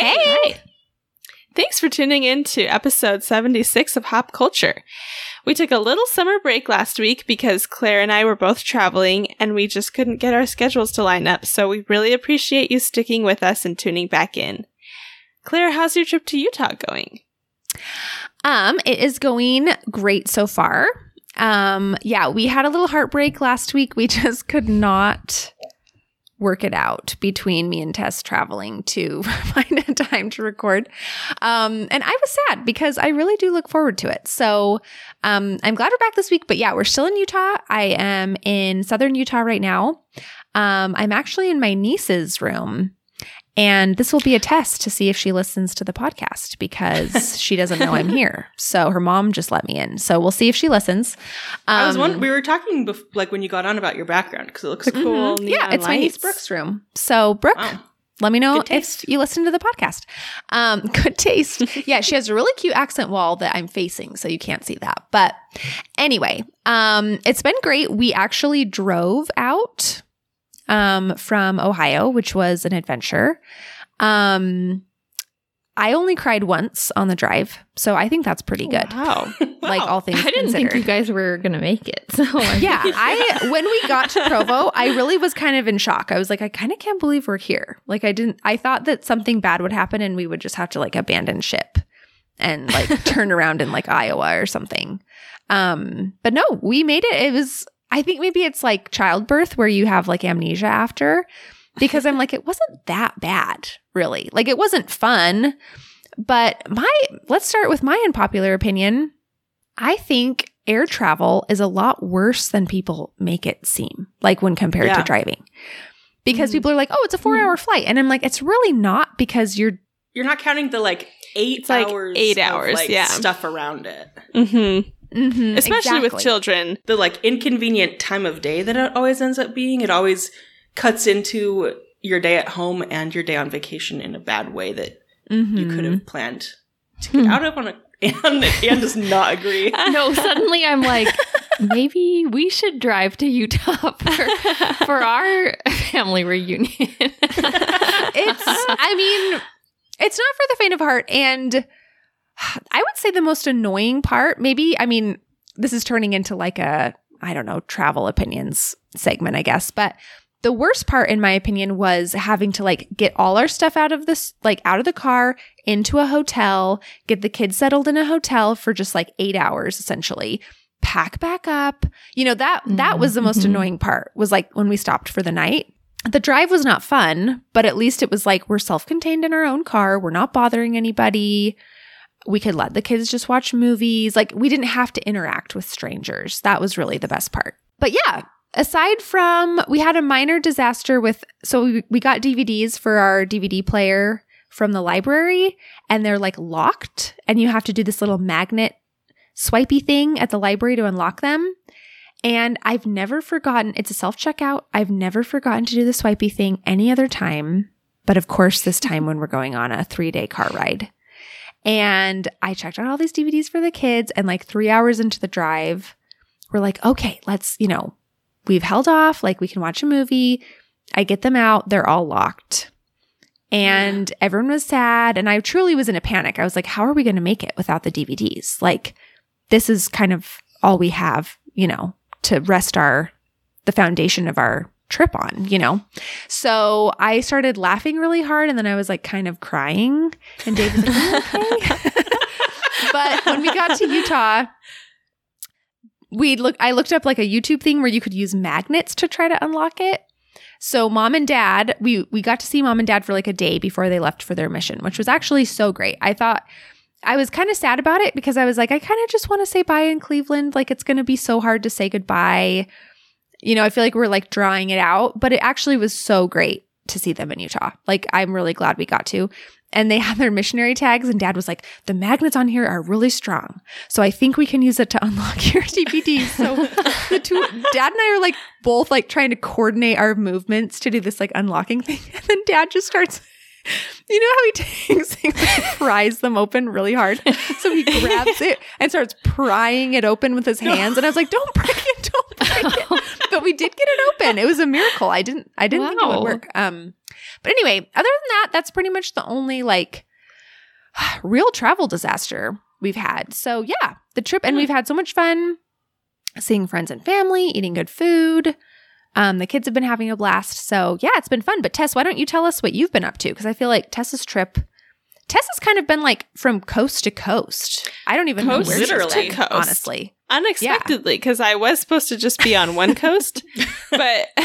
Hey. Thanks for tuning in to episode 76 of Hop Culture. We took a little summer break last week because Claire and I were both traveling and we just couldn't get our schedules to line up, so we really appreciate you sticking with us and tuning back in. Claire, how's your trip to Utah going? Um, it is going great so far. Um, yeah, we had a little heartbreak last week. We just could not work it out between me and Tess traveling to find a time to record. Um, and I was sad because I really do look forward to it. So um, I'm glad we're back this week. But yeah, we're still in Utah. I am in southern Utah right now. Um, I'm actually in my niece's room. And this will be a test to see if she listens to the podcast because she doesn't know I'm here. So her mom just let me in. So we'll see if she listens. I was Um, one. We were talking bef- like when you got on about your background because it looks cool. Cool. yeah, it's my niece. Brooke's room. So Brooke, Oh. let me know if you listen to the podcast. Um, good taste. yeah, she has a really cute accent wall that I'm facing, so you can't see that. But anyway, um, it's been great. We actually drove out um, from Ohio, which was an adventure. Um, I only cried once on the drive, so I think that's pretty good. Wow. Like all things I didn't considered. think you guys were gonna make it. So yeah, I when we got to Provo, I really was kind of in shock. I was like, I kind of can't believe we're here. Like I didn't I thought that something bad would happen and we would just have to like abandon ship and like turn around in like Iowa or something. Um, but no, we made it. It was I think maybe it's like childbirth where you have like amnesia after because I'm like it wasn't that bad, really. Like it wasn't fun. But my let's start with my unpopular opinion. I think air travel is a lot worse than people make it seem, like when compared to driving. Because Mhm. people are like, oh, it's a four hour flight. And I'm like, it's really not because you're, You're not counting the like eight It's like hours, eight of, hours, like, yeah. stuff around it. hmm Mhm, Especially with children. The like inconvenient time of day that it always ends up being. It always cuts into your day at home and your day on vacation in a bad way that you Mhm. could have planned to get out of on a. And Anne does not agree. no, suddenly I'm like, maybe we should drive to Utah for, for our family reunion. it's i mean it's not for the faint of heart and i would say the most annoying part maybe i mean this is turning into like a i don't know travel opinions segment i guess but the worst part in my opinion was having to like get all our stuff out of this like out of the car into a hotel get the kids settled in a hotel for just like 8 hours essentially pack back up you know that that was the most Mhm. annoying part was like when we stopped for the night the drive was not fun, but at least it was like we're self contained in our own car. We're not bothering anybody. We could let the kids just watch movies. Like we didn't have to interact with strangers. That was really the best part. But yeah, aside from we had a minor disaster with, so we, we got DVDs for our DVD player from the library and they're like locked and you have to do this little magnet swipey thing at the library to unlock them. And I've never forgotten, it's a self checkout. I've never forgotten to do the swipey thing any other time. But of course, this time when we're going on a three day car ride. And I checked out all these DVDs for the kids. And like three hours into the drive, we're like, okay, let's, you know, we've held off. Like we can watch a movie. I get them out. They're all locked. And everyone was sad. And I truly was in a panic. I was like, how are we going to make it without the DVDs? Like, this is kind of all we have, you know, to rest our, the foundation of our trip on, you know? So I started laughing really hard and then I was like kind of crying. And Dave was like, oh, okay? but when we got to Utah, we look I looked up like a YouTube thing where you could use magnets to try to unlock it. So mom and dad, we we got to see mom and dad for like a day before they left for their mission, which was actually so great. I thought I was kind of sad about it because I was like, I kind of just want to say bye in Cleveland. Like it's going to be so hard to say goodbye. You know, I feel like we're like drawing it out, but it actually was so great to see them in Utah. Like I'm really glad we got to. And they had their missionary tags, and dad was like, the magnets on here are really strong. So I think we can use it to unlock your DVDs. So the two dad and I are like both like trying to coordinate our movements to do this like unlocking thing. And then dad just starts you know how he takes he like, pries them open really hard? So he grabs it and starts prying it open with his hands. And I was like, don't break it, don't break it. But we did get it open. It was a miracle. I didn't I didn't think it would work. Um but anyway, other than that, that's pretty much the only like real travel disaster we've had. So yeah, the trip and we've had so much fun seeing friends and family, eating good food. Um, the kids have been having a blast. So yeah, it's been fun. But Tess, why don't you tell us what you've been up to? Because I feel like Tessa's trip, Tess has kind of been like from coast to coast. I don't even Coast know where she's literally. been, coast. honestly. unexpectedly because I was supposed to just be on one coast, but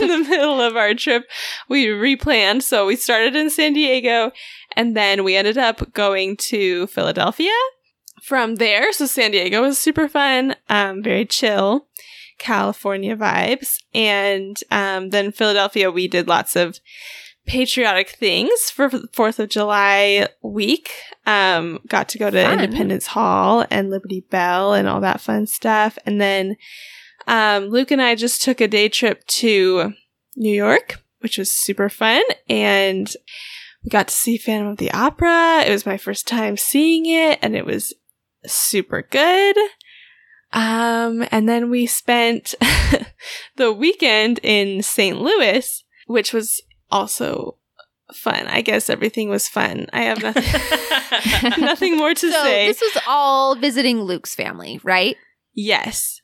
in the middle of our trip, we replanned. So we started in San Diego and then we ended up going to Philadelphia from there. So San Diego was super fun, um, very chill. California vibes. And um, then Philadelphia, we did lots of patriotic things for 4th of July week. Um, got to go to Fun. Independence Hall and Liberty Bell and all that fun stuff. And then um, Luke and I just took a day trip to New York, which was super fun. And we got to see Phantom of the Opera. It was my first time seeing it, and it was super good. Um, and then we spent the weekend in St. Louis, which was also fun. I guess everything was fun. I have nothing, nothing more to So say. this was all visiting Luke's family, right? yes.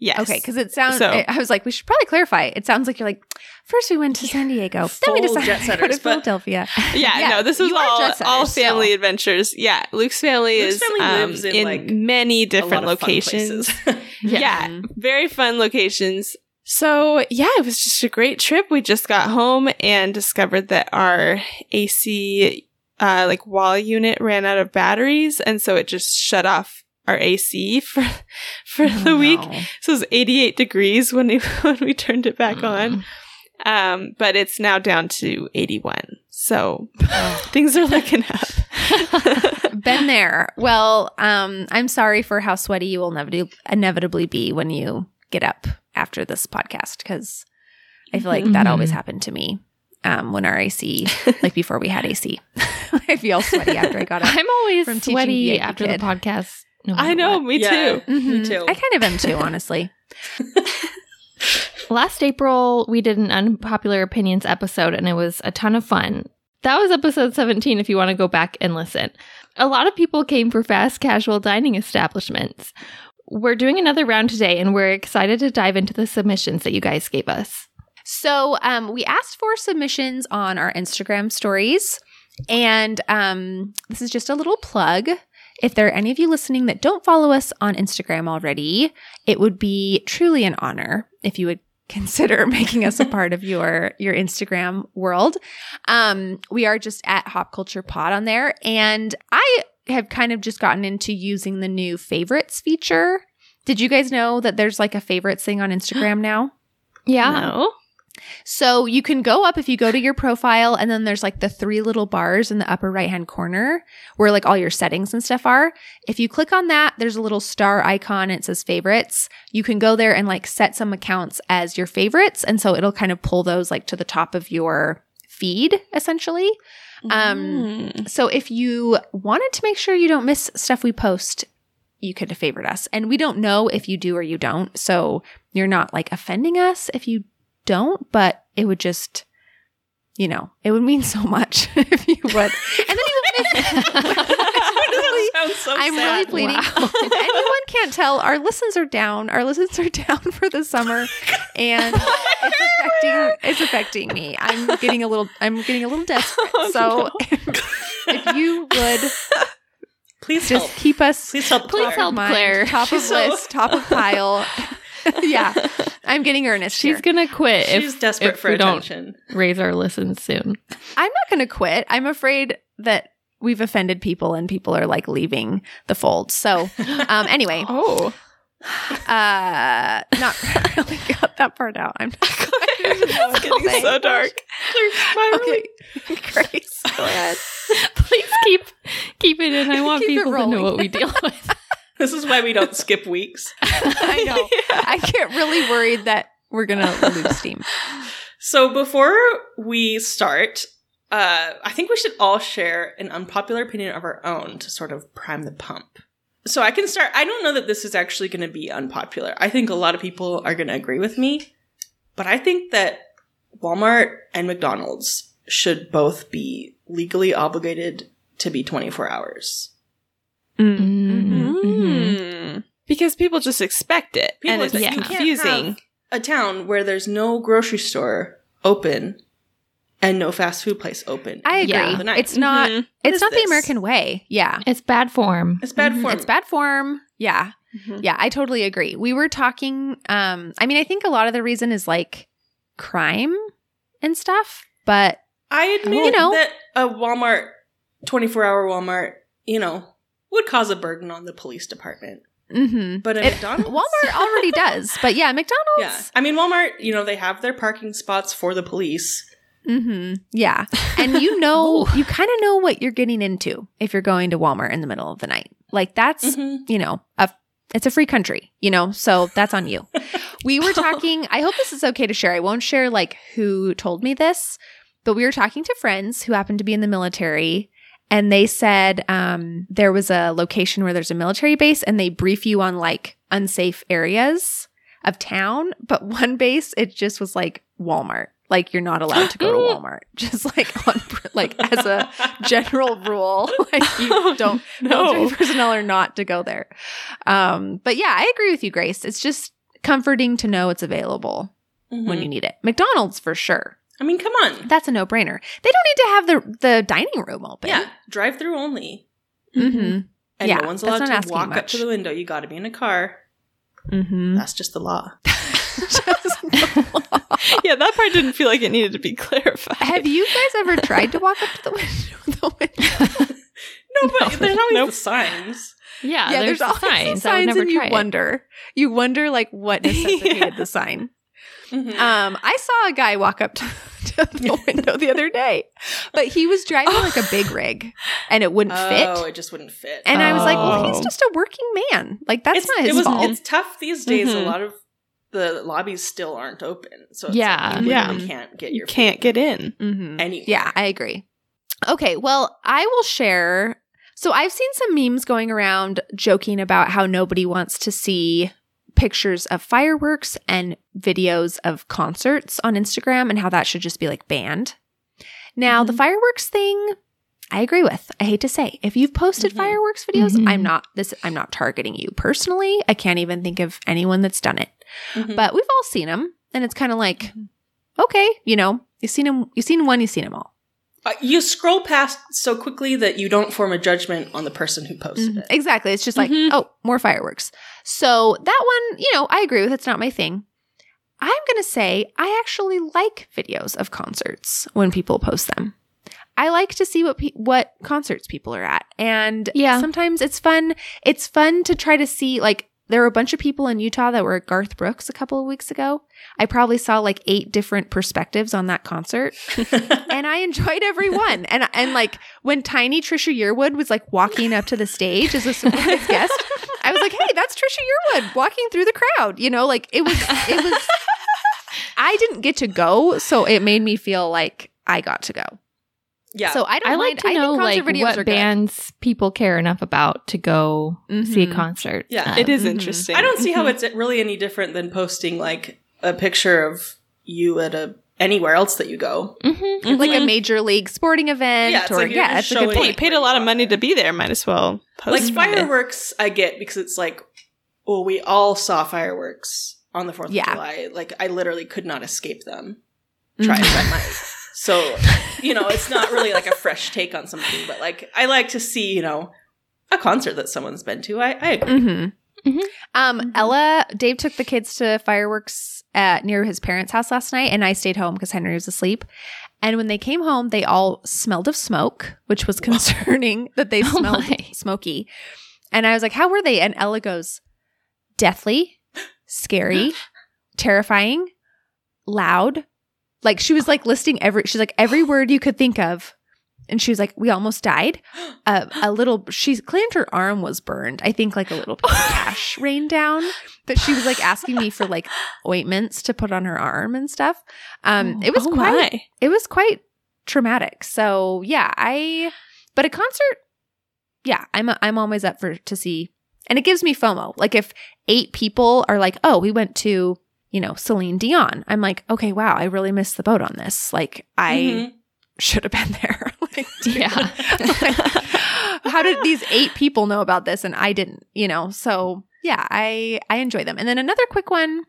Yes. Okay, because it sounds. So- I was like, we should probably clarify. It sounds like you're like, first we went to San Diego, then we decided jet to go to Philadelphia. yeah, Yeah, no, this was all setters all still. family adventures. Yeah, Luke's family Luke's is family um, lives in, in like, many A different lot of locations. places. Yeah. Mhm. very fun locations. So, yeah, it was just a great trip. We just got home and discovered that our AC, uh, like wall unit ran out of batteries. And so it just shut off our AC for, for the Oh, week. no. So it was 88 degrees when we, when we turned it back on. Um, but it's now down to 81. So things are looking up. Been there. Well, um, I'm sorry for how sweaty you will inevitably, inevitably be when you get up after this podcast because I feel like that Mhm. always happened to me um, when our AC, like before we had AC. I feel sweaty after I got up. I'm always From teaching sweaty VIP after kid. the podcast. no I know, what. me Yeah. too. Me Mhm. too. I kind of am too, honestly. Last April, we did an unpopular opinions episode, and it was a ton of fun. That was episode 17 if you want to go back and listen. A lot of people came for fast casual dining establishments. We're doing another round today, and we're excited to dive into the submissions that you guys gave us. So um, we asked for submissions on our Instagram stories. And um, this is just a little plug. If there are any of you listening that don't follow us on Instagram already, it would be truly an honor if you would consider making us a part of your your Instagram world. Um, we are just at Hop Culture Pod on there, and I have kind of just gotten into using the new favorites feature. Did you guys know that there's like a favorites thing on Instagram now? Yeah. No. So you can go up if you go to your profile, and then there's like the three little bars in the upper right hand corner where like all your settings and stuff are. If you click on that, there's a little star icon. It says favorites. You can go there and like set some accounts as your favorites. And so it'll kind of pull those like to the top of your feed essentially. Um, Mm. So if you wanted to make sure you don't miss stuff we post, you could favorite us. And we don't know if you do or you don't. So you're not like offending us if you don't, but it would just, you know, it would mean so much if you would. And then you would miss. That sounds so I'm sad. really pleading. If anyone can't tell, our listens are down. Our listens are down for the summer, and it's affecting. It's affecting me. I'm getting a little. I'm getting a little desperate. Oh, so, if, if you would Please just help. keep us Please help. Please Claire. help. Claire. top of so- list, top of pile. yeah, I'm getting earnest. She's here. gonna quit She's if, desperate if for we attention. don't raise our listens soon. I'm not going to quit. I'm afraid that we've offended people and people are like leaving the fold. So, um, anyway, Oh. Uh, not really got that part out. I'm not it's getting so dark. okay. Grace, go ahead. Please keep keep it in. I want Keep people to know what we deal with. This is why we don't skip weeks. I know. I get really worried that we're gonna lose steam. So before we start, uh, I think we should all share an unpopular opinion of our own to sort of prime the pump. So I can start. I don't know that this is actually going to be unpopular. I think a lot of people are going to agree with me, but I think that Walmart and McDonald's should both be legally obligated to be 24 hours. Mhm. Mm. Because people just expect it. People and it's expect- you can't confusing. have A town where there's no grocery store open and no fast food place open. I agree. Yeah. The night. It's not. Mhm. Mm-hmm. It's is not the? American way. Yeah. It's bad form. it's bad Mhm. form. It's bad form. Yeah. Mhm. Yeah, I totally agree. We were talking um I mean, I think a lot of the reason is like crime and stuff, but I admit You know. that a Walmart, 24 hour Walmart, you know, would cause a burden on the police department. mhm. But a It- McDonald's? Walmart already does. But yeah, McDonald's Yeah. I mean, Walmart, you know, they have their parking spots for the police. Mhm. Yeah. And you know, you kind of know what you're getting into if you're going to Walmart in the middle of the night. Like that's, Mhm. you know, a it's a free country, you know, so that's on you. we were talking, I hope this is okay to share. I won't share like who told me this, but we were talking to friends who happened to be in the military and they said um, there was a location where there's a military base and they brief you on like unsafe areas of town, but one base it just was like Walmart. Like you're not allowed to go to Walmart. Just like on like as a general rule, like you don't No. military personnel are not to go there. Um, but yeah, I agree with you, Grace. It's just comforting to know it's available when Mhm. you need it. McDonald's for sure. I mean, come on. That's a no brainer. They don't need to have the the dining room open. Yeah, drive through only. Mm-hmm. And Yeah, no one's allowed to walk up to the window. You got to be in a car. Mm-hmm. That's just the law. Yeah, that part didn't feel like it needed to be clarified. have you guys ever tried to walk up to the window? The window? No, but there's always Nope. the signs. Yeah, there's, always the signs. I would never and you it. wonder. You wonder like what necessitated Yeah. the sign. Mhm. Um, I saw a guy walk up to, to the window the other day, but he was driving like a big rig, and it wouldn't oh, fit. Oh, it just wouldn't fit. And I was like, "Well, he's Oh. just a working man. Like that's it's, not his it was, fault." It's tough these days. Mhm. A lot of the lobbies still aren't open, so it's Yeah. like you Yeah. can't get you your can't get in. Mhm. anywhere. Yeah, I agree. Okay, well, I will share. So I've seen some memes going around joking about how nobody wants to see pictures of fireworks and videos of concerts on Instagram and how that should just be like banned. Now, the fireworks thing, I agree with. I hate to say. If you've posted Mhm. fireworks videos, Mhm. I'm not this I'm not targeting you personally. I can't even think of anyone that's done it. Mhm. But we've all seen them and it's kind of like okay, you know, you've seen them you've seen one, you've seen them all. Uh, you scroll past so quickly that you don't form a judgment on the person who posted Mhm. it. Exactly. It's just like, Mhm. oh, more fireworks. So that one, you know, I agree with. It's not my thing. I'm going to say I actually like videos of concerts when people post them. I like to see what pe- what concerts people are at, and Yeah. sometimes it's fun. It's fun to try to see like there were a bunch of people in Utah that were at Garth Brooks a couple of weeks ago. I probably saw like eight different perspectives on that concert and I enjoyed every one. And and like when tiny Trisha Yearwood was like walking up to the stage as a surprise guest, I was like, "Hey, that's Trisha Yearwood walking through the crowd." You know, like it was it was. I didn't get to go, so it made me feel like I got to go. Yeah. So I don't I mind. like to I know think like concert videos what are bands people care enough about to go see a concert. Yeah. Um, It is Mhm. interesting. I don't see how Mhm. it's really any different than posting like a picture of you at a anywhere else that you go. mhm. good. like a major league sporting event, Yeah, it's or like you're yeah, just it's a good showing- Hey, you point. paid a lot of money to be there. Might as well post like it. fireworks, I get because it's like, well, we all saw fireworks on the Fourth Yeah. of July. Like I literally could not escape them. Try as I might. So you know, it's not really like a fresh take on something, but like I like to see you know a concert that someone's been to. I, I agree. hmm Mhm. Um, Mhm. Ella, Dave took the kids to fireworks at near his parents' house last night, and I stayed home because Henry was asleep. And when they came home, they all smelled of smoke, which was concerning that they Oh smelled my. smoky. And I was like, "How were they?" And Ella goes, deathly, scary, terrifying, loud. Like she was like listing every she's like every word you could think of. And she was like, "We almost died." Uh, a little. She claimed her arm was burned. I think like a little bit of ash rained down. But she was like asking me for like ointments to put on her arm and stuff. Um, it was Oh quite my. it was quite traumatic. So yeah, I but a concert, yeah, I'm I'm always up for to see, and it gives me FOMO. Like if eight people are like, oh, we went to you know Celine Dion, I'm like, okay, wow, I really missed the boat on this. Like I Mhm. should have been there. like, Yeah. how did these eight people know about this and I didn't? You know, so yeah, I I enjoy them. And then another quick one,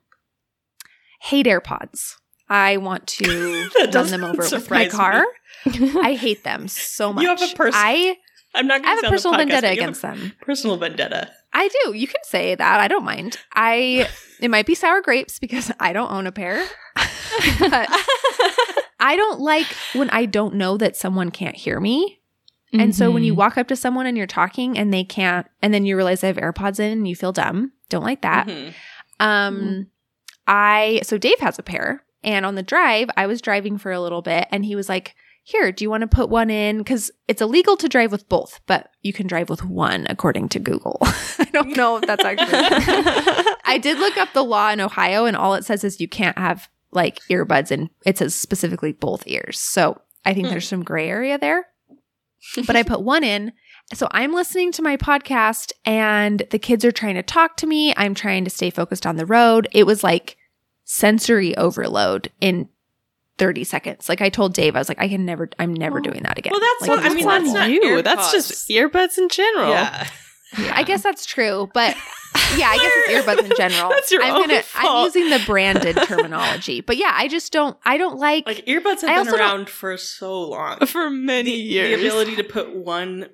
hate AirPods. I want to run them over with my car. I hate them so much. You have a pers- I, I'm not I have a personal vendetta against them. Personal vendetta. I do. You can say that. I don't mind. I it might be sour grapes because I don't own a pair. but I don't like when I don't know that someone can't hear me. And so when you Mhm. walk up to someone and you're talking and they can't and then you realize they have AirPods in and you feel dumb. Don't like that. Mhm. Um, I so Dave has a pair, and on the drive, I was driving for a little bit, and he was like, "Here, do you want to put one in? Because it's illegal to drive with both, but you can drive with one, according to Google. I don't know if that's actually. I did look up the law in Ohio, and all it says is you can't have like earbuds, and it says specifically both ears. So I think Hmm. there's some gray area there. But I put one in. So I'm listening to my podcast and the kids are trying to talk to me. I'm trying to stay focused on the road. It was like sensory overload in 30 seconds. Like I told Dave, I was like, I can never, I'm never doing that again. Well, that's Like, what- I mean, that's not you. That's just earbuds in general. Yeah. I guess that's true, but yeah, I guess it's earbuds in general. That's your I'm own gonna, I'm using the branded terminology, but yeah, I just don't, I don't like, Like earbuds I have also been around for so long. For many The years. The ability to put one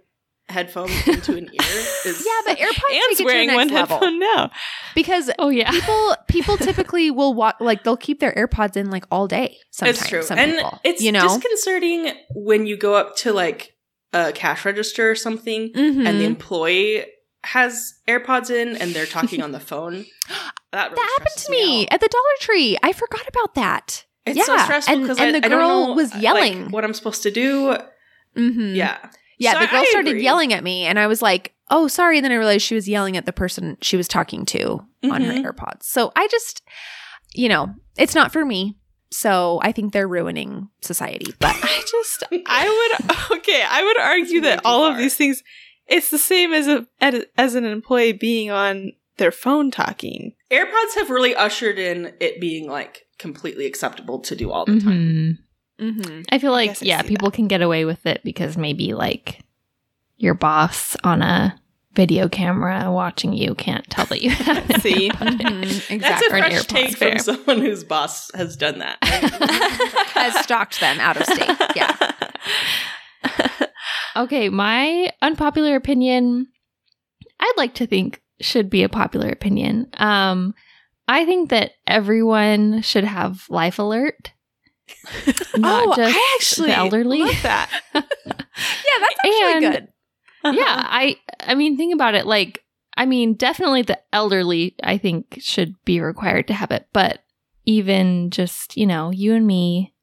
headphone into an ear is yeah, but AirPods take Anne's it wearing one level headphone now. because Oh yeah. people people typically will walk like they'll keep their AirPods in like all day. Sometimes, it's true, Some and people, it's you know, disconcerting when you go up to like a cash register or something, Mhm. and the employee has AirPods in and they're talking on the phone. That, really that happened to me out. at the Dollar Tree. I forgot about that. It's so stressful because and I, the I don't girl know, was like, yelling. what I'm supposed to do. Mm-hmm. Yeah, yeah. So the girl I started agree. yelling at me, and I was like, "Oh, sorry." And then I realized she was yelling at the person she was talking to on Mhm. her AirPods. So I just, you know, it's not for me. So I think they're ruining society. But I just, I would, okay, I would argue that too all of these things, it's the same as a as an employee being on their phone talking. AirPods have really ushered in it being like completely acceptable to do all the time. Mhm. Mhm. I feel like guess I yeah, see people can get away with it because maybe like your boss on a video camera watching you can't tell that you have it. See? Mhm. That's a Or fresh take fair. from someone whose boss has done that. Has stalked them out of state. Yeah. Okay, my unpopular opinion, I'd like to think should be a popular opinion. Um, I think that everyone should have life alert. Not oh, just I actually the elderly. love that. Yeah, that's actually And- good. yeah, I I mean think about it like I mean definitely the elderly I think should be required to have it, but even just, you know, you and me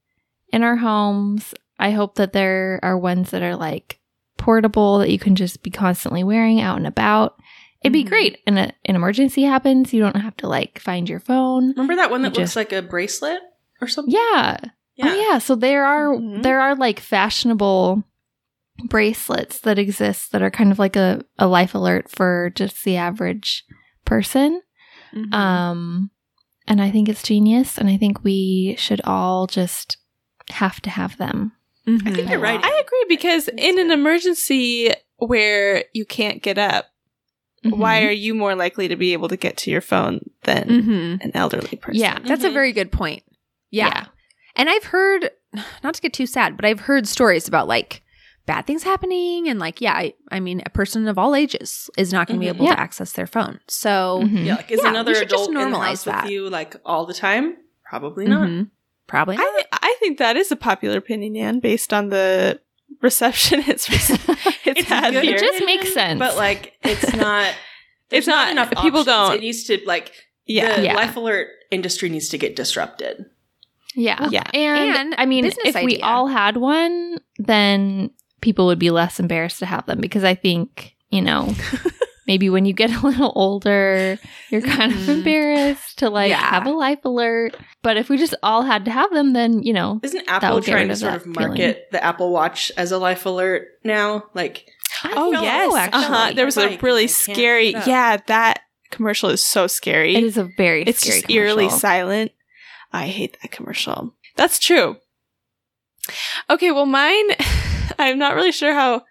in our homes, I hope that there are ones that are like portable that you can just be constantly wearing out and about. It'd be Mhm. great. And a, an emergency happens, you don't have to like find your phone. Remember that one that You looks just- like a bracelet or something? Yeah. Oh yeah, so there are Mhm. there are like fashionable bracelets that exist that are kind of like a, a life alert for just the average person. Mhm. Um and I think it's genius and I think we should all just have to have them. I think you're right. I agree because in an emergency where you can't get up, why Mhm. are you more likely to be able to get to your phone than Mhm. an elderly person? Yeah. That's a Mhm. very good point. Yeah. And I've heard, not to get too sad, but I've heard stories about like bad things happening. And like, yeah, I, I mean, a person of all ages is not going to be Mhm. able Yeah. to access their phone. So, Mhm. Yeah, like is Yeah, another we should just adult in the normalize house that. with you like all the time? Probably not. mhm. probably not. I, I think that is a popular opinion, Anne, based on the reception it's, it's, It's had good. here. It just makes sense. But like it's not There's It's not- enough. people options. don't- It needs to like Yeah. the Yeah. Life Alert industry needs to get disrupted. Yeah. Yeah. And, And I mean, business if we all had one, then people would be less embarrassed to have them because I think, you know, maybe when you get a little older, you're kind of Mhm. embarrassed to like Yeah. have a life alert. But if we just all had to have them, then, you know, Isn't That Apple would get trying to sort of market the Apple Watch as a Life Alert now? Like, Oh felt- yes, actually. uh-huh. There was a really scary. Yeah, that commercial is so scary. it is a very it's scary just eerily silent. I hate that commercial. That's true. Okay, well, mine, I'm not really sure how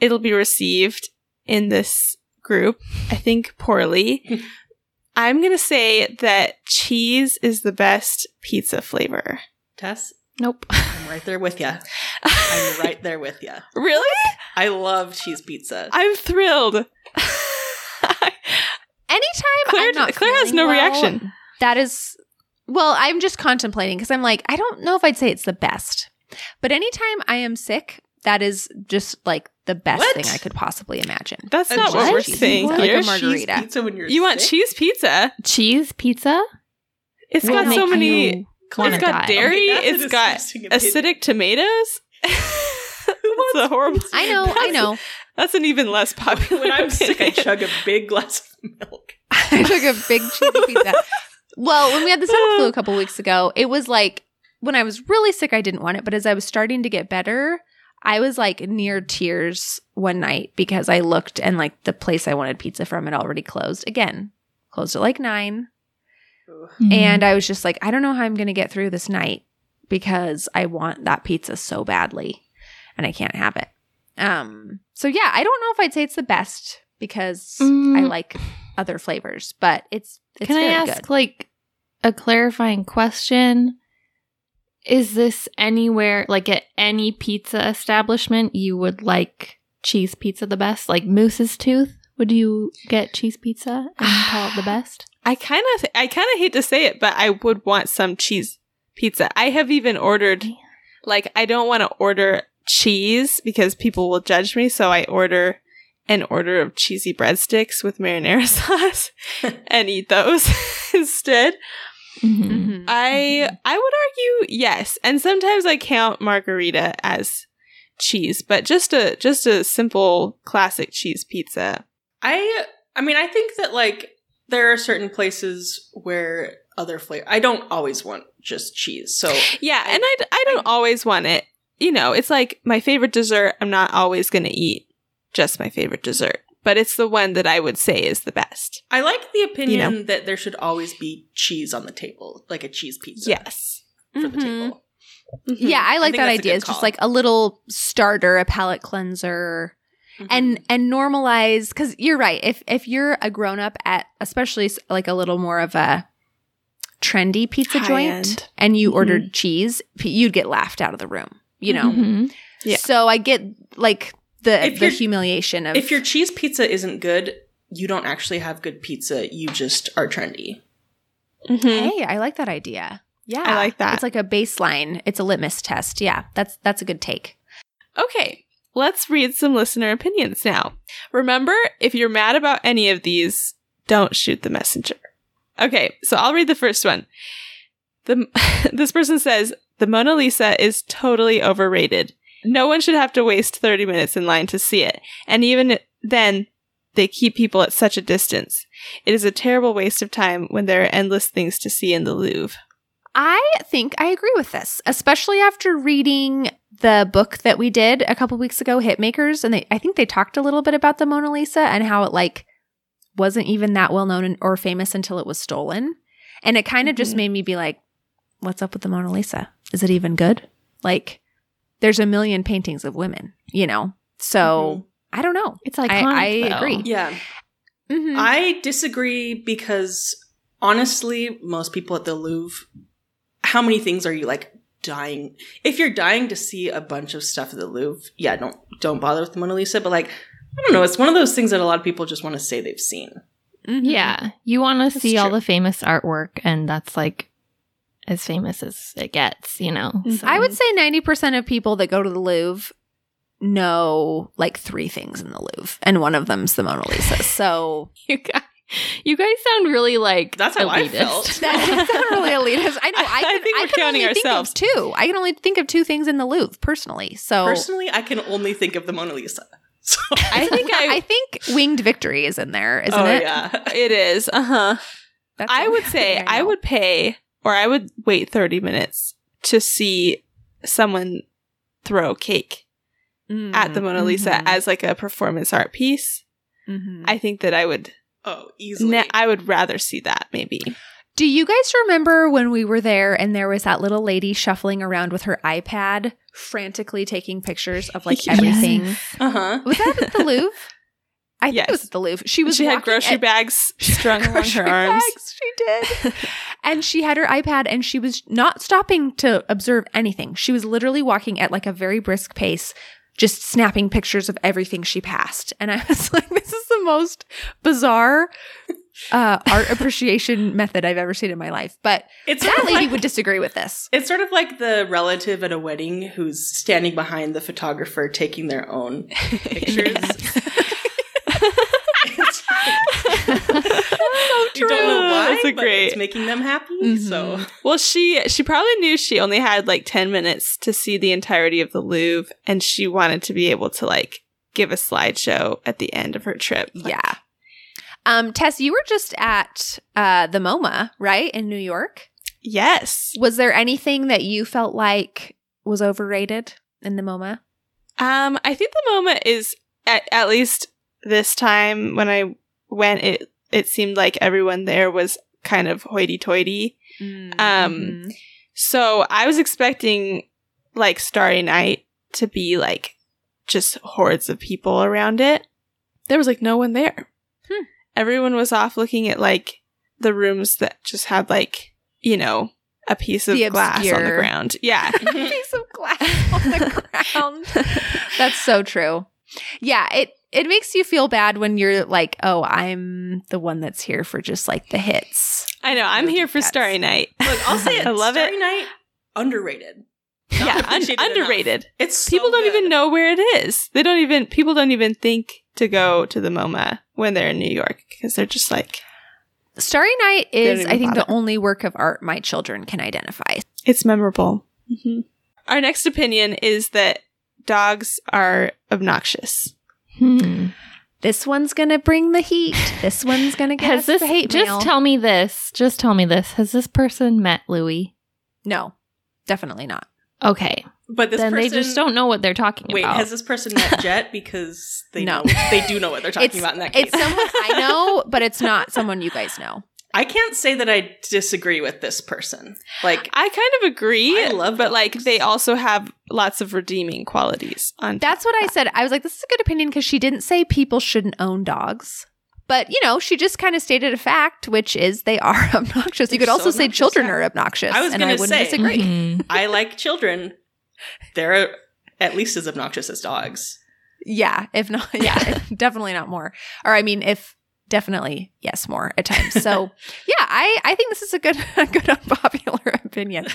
it'll be received in this group. I think poorly. I'm going to say that cheese is the best pizza flavor. Tess, Nope. I'm right there with you. I'm right there with you. really? I love cheese pizza. I'm thrilled. Anytime Claire, I'm not Claire has no well, reaction. That is, well, I'm just contemplating because I'm like, I don't know if I'd say it's the best, but anytime I am sick, that is just like the best What? thing I could possibly imagine. That's A not what we're cheese- saying Like a margarita. Cheese pizza when you're you want sick? cheese pizza? Cheese pizza? It's will got so many. It's got die. dairy. Okay, it's got disgusting opinion. acidic tomatoes. That's a horrible. I know, I know. That's an even less popular. when I'm sick, I chug a big glass of milk. I took a big cheesy pizza. Well, when we had the stomach flu a couple weeks ago, it was like when I was really sick, I didn't want it, but as I was starting to get better, I was like near tears one night because I looked and like the place I wanted pizza from had already closed. Again, closed at like nine. Mm-hmm. And I was just like, I don't know how I'm going to get through this night because I want that pizza so badly and I can't have it. Um, so yeah, I don't know if I'd say it's the best because I Mm. like other flavors, but it's, it's Can I ask good. like a clarifying question? Is this anywhere like at any pizza establishment you would like cheese pizza the best? Like Moose's Tooth? Would you get cheese pizza and call it the best? I kind of, I kind of hate to say it, but I would want some cheese pizza. I have even ordered, like, I don't want to order cheese because people will judge me, so I order an order of cheesy breadsticks with marinara sauce and eat those instead. Mhm. Mhm. I I would argue yes, and sometimes I count margarita as cheese, but just a just a simple classic cheese pizza. I I mean, I think that like there are certain places where other flavor. I don't always want just cheese. So Yeah, I- and I I don't always want it. You know, it's like my favorite dessert. I'm not always going to eat just my favorite dessert, but it's the one that I would say is the best. I like the opinion You that there should always be cheese on the table, like a cheese pizza. Yes. for the Mhm. table. Yeah, I like think that idea. good It's just like a little starter, a palate cleanser, Mhm. and and normalize. Because you're right. If if you're a grown up at, especially like a little more of a trendy pizza High joint, end. and you Mhm. ordered cheese, you'd get laughed out of the room. You know. Mhm. Yeah. So I get like the If the humiliation of if your cheese pizza isn't good, you don't actually have good pizza. You just are trendy. Mhm. Hey, I like that idea. Yeah, I like that. It's like a baseline. It's a litmus test. Yeah, that's that's a good take. Okay, let's read some listener opinions now. Remember, if you're mad about any of these, don't shoot the messenger. Okay, so I'll read the first one. The this person says the Mona Lisa is totally overrated. No one should have to waste 30 minutes in line to see it. And even then, they keep people at such a distance. It is a terrible waste of time when there are endless things to see in the Louvre. I think I agree with this, especially after reading the book that we did a couple weeks ago, Hitmakers, and they, I think they talked a little bit about the Mona Lisa and how it like wasn't even that well known or famous until it was stolen, and it kind of just Mhm. made me be like, "What's up with the Mona Lisa? Is it even good? Like, there's a million paintings of women, you know? So I don't know. It's I- iconic. I agree. Yeah. Mhm. I disagree because honestly, most people at the Louvre, how many things are you like dying? If you're dying to see a bunch of stuff at the Louvre, yeah, don't don't bother with the Mona Lisa. But like, I don't know, it's one of those things that a lot of people just want to say they've seen. Mhm. Yeah, you want to That's see all the famous artwork, and that's like as famous as it gets, you know. Mhm. So- I would say 90% of people that go to the Louvre know like three things in the Louvre, and one of them's the Mona Lisa. So You guys, you guys sound really like That's how I elitist. felt. that's not really elitist. I know. I, I think I we're can counting only ourselves. Think of two. I can only think of two things in the Louvre personally. So Personally, I can only think of the Mona Lisa. So I think I, I think Winged Victory is in there, isn't oh it? yeah. it is. Uh huh. I would say thing I would pay or I would wait 30 minutes to see someone throw cake at the Mona Lisa Mhm. as like a performance art piece. Mhm. I think that I would Oh, easily. ne- I would rather see that maybe. Do you guys remember when we were there and there was that little lady shuffling around with her iPad, frantically taking pictures of like Yes. everything? uh huh. Was that at the Louvre? I think it was at the Louvre. She was she had grocery at- bags strung along her arms. bags, She did. and she had her iPad and she was not stopping to observe anything. She was literally walking at like a very brisk pace, just snapping pictures of everything she passed. And I was like, this is the most bizarre uh, art appreciation method I've ever seen in my life. But It's that lady like, would disagree with this. It's sort of like the relative at a wedding who's standing behind the photographer taking their own pictures. It's like- you don't know why, That's a but great- it's making them happy. Mhm. So Well, she she probably knew she only had like 10 minutes to see the entirety of the Louvre and she wanted to be able to like give a slideshow at the end of her trip. Yeah. Um, Tess, you were just at uh, the MoMA, right, in New York. Yes. Was there anything that you felt like was overrated in the MoMA? Um, I think the moment is at, at least this time when I went, it it seemed like everyone there was kind of hoity-toity. Um, So I was expecting like Starry Night to be like just hordes of people around it. There was like no one there. Hmm. Everyone was off looking at like the rooms that just had like, you know, a piece of The glass on the ground. Yeah. A piece of glass on the ground. That's so true. Yeah, it it makes you feel bad when you're like, oh, I'm the one that's here for just like the hits. I know. I'm here for cats. Starry Night. look, I'll say it. I love it. Starry Night underrated. Not yeah, un- appreciated enough. underrated. It's so people don't good. even know where it is. They don't even people don't even think to go to the MoMA when they're in New York because they're just like Starry Night is, I think, the bother. only work of art my children can identify. it's memorable. Mm-hmm. Our next opinion is that dogs are obnoxious. Hmm. This one's gonna bring the heat. This one's gonna get Has us this the hate just mail. tell me this? Just tell me this. Has this person met Louis? no, definitely not. Okay, But this then person, they just don't know what they're talking Wait, about. Wait, has this person met Jet? Because they No. know they do know what they're talking It's about in that case. it's someone I know, but it's not someone you guys know. I can't say that I disagree with this person. Like I kind of agree, I love but like they also have lots of redeeming qualities. On That's what I said. I was like, this is a good opinion because she didn't say people shouldn't own dogs. But, you know, she just kind of stated a fact, which is they are obnoxious. you They're could also say children yeah. are obnoxious. I was and I gonna wouldn't say- disagree. Mhm. I like children. They're at least as obnoxious as dogs. Yeah, if not, yeah, definitely not more. Or I mean, if definitely, yes, more at times. So, yeah, I, I think this is a good, a good unpopular opinion.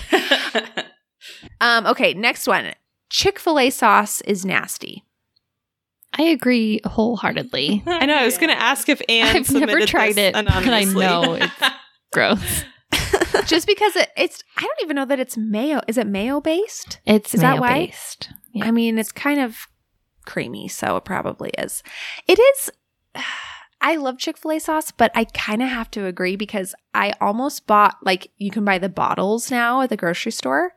Um, okay, next one. Chick fil A sauce is nasty. I agree wholeheartedly. I know. I was going to ask if Anne I've never tried this it, but I know it's gross. Just because it, it's, I don't even know that it's mayo. Is it mayo based? It's Is that mayo why? based. Yeah. I mean, it's kind of creamy, so it probably is. It is. I love Chick fil A sauce, but I kind of have to agree because I almost bought, like, you can buy the bottles now at the grocery store.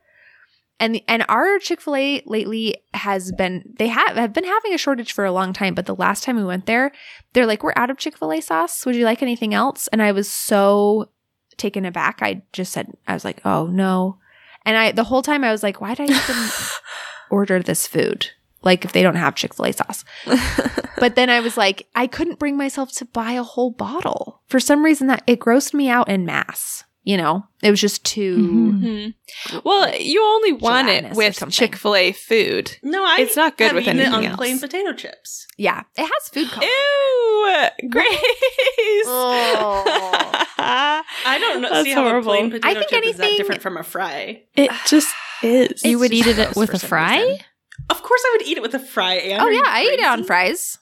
And, and our Chick fil A lately has been, they have, have been having a shortage for a long time. But the last time we went there, they're like, we're out of Chick fil A sauce. Would you like anything else? And I was so taken aback. I just said, I was like, oh no. And I, the whole time I was like, why did I even order this food? Like if they don't have Chick fil A sauce. But then I was like, I couldn't bring myself to buy a whole bottle. For some reason that it grossed me out in mass. You know, it was just too. Mhm. Mhm. Well, you only want it with. Chick Fil A food. no, I It's not good with eaten it anything on else. plain potato chips. Yeah, it has food coloring. Ew, Grace. Oh. I don't know. That's see how horrible. a plain potato I think chip is that different from a fry. it just is. you would just eat it with a fry? reason. Of course, I would eat it with a fry. And Oh are yeah, I eat it on crazy? fries.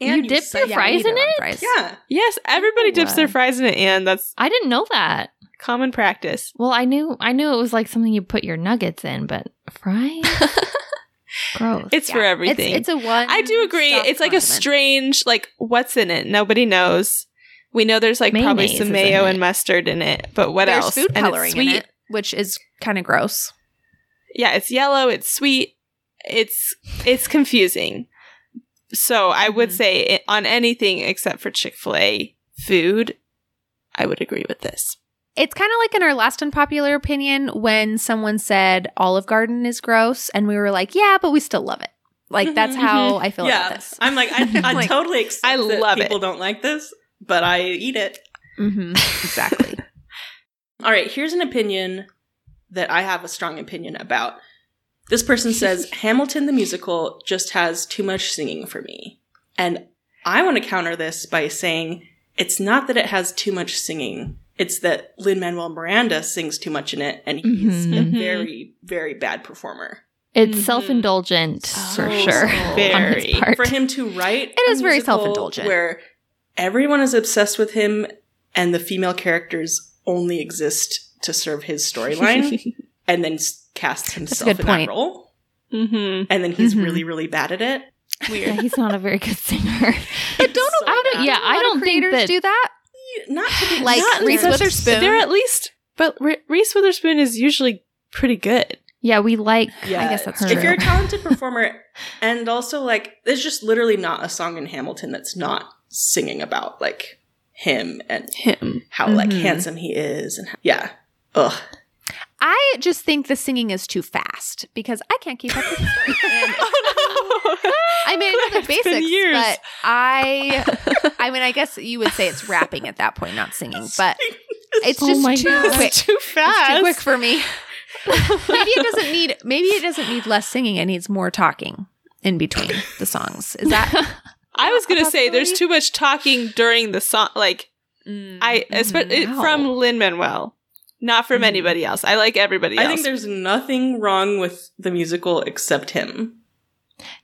You dip your Yeah, fries in on it? Fries. Yeah. Yes, everybody dips their fries in it, and that's I didn't know that. common practice. Well, I knew I knew it was like something you put your nuggets in, but fries? Gross. It's for everything. It's, it's a one. I do agree. It's like a strange, like, what's in it? Nobody knows. We know there's like probably some mayo and mustard in it, but what There's else? food And it's coloring in sweet. it, which is kind of gross. Yeah, it's yellow. It's sweet. It's it's confusing. So I would Mhm. say on anything except for Chick Fil A food, I would agree with this. It's kind of like in our last unpopular opinion when someone said Olive Garden is gross, and we were like, yeah, but we still love it. Like that's Mhm, how I feel yeah, about this. I'm like, I, I Like, totally accept I that love it. people don't like this, but I eat it. Mm-hmm. Exactly. All right, here's an opinion that I have a strong opinion about. This person says Hamilton the musical just has too much singing for me. And I want to counter this by saying it's not that it has too much singing. It's that Lin Manuel Miranda sings too much in it, and he's a Mhm. very, very bad performer. It's Mhm. self-indulgent for Oh, sure. very. on his part. For him to write, It a is very self-indulgent. where everyone is obsessed with him, and the female characters only exist to serve his storyline. And then casts himself in point. that role. mm-hmm. And then he's Mhm. really, really bad at it. Yeah, he's not a very good singer. But don't So I don't- bad. yeah, a I lot of don't think creators that- do that. not to be Like not Reese Witherspoon. They're at least, but Re- Reese Witherspoon is usually pretty good. Yeah, we like. Yeah, I guess that's her. If true. you're a talented performer, and also like, there's just literally not a song in Hamilton that's not singing about like him and Him. how like Mhm. handsome he is, and how, yeah, ugh. I just think the singing is too fast because I can't keep up with the story. And I mean, I know the It's basics, but I, I mean, I guess you would say it's rapping at that point, not singing. But it's Oh just my too God. quick. It's too fast. It's too quick for me. maybe it doesn't need. Maybe it doesn't need less singing. It needs more talking in between the songs. Is that? I was gonna say there's too much talking during the song. Like mm, I, espe- mm, Wow. from Lin Manuel, not from Mhm. anybody else. I like everybody else. I think there's nothing wrong with the musical except him.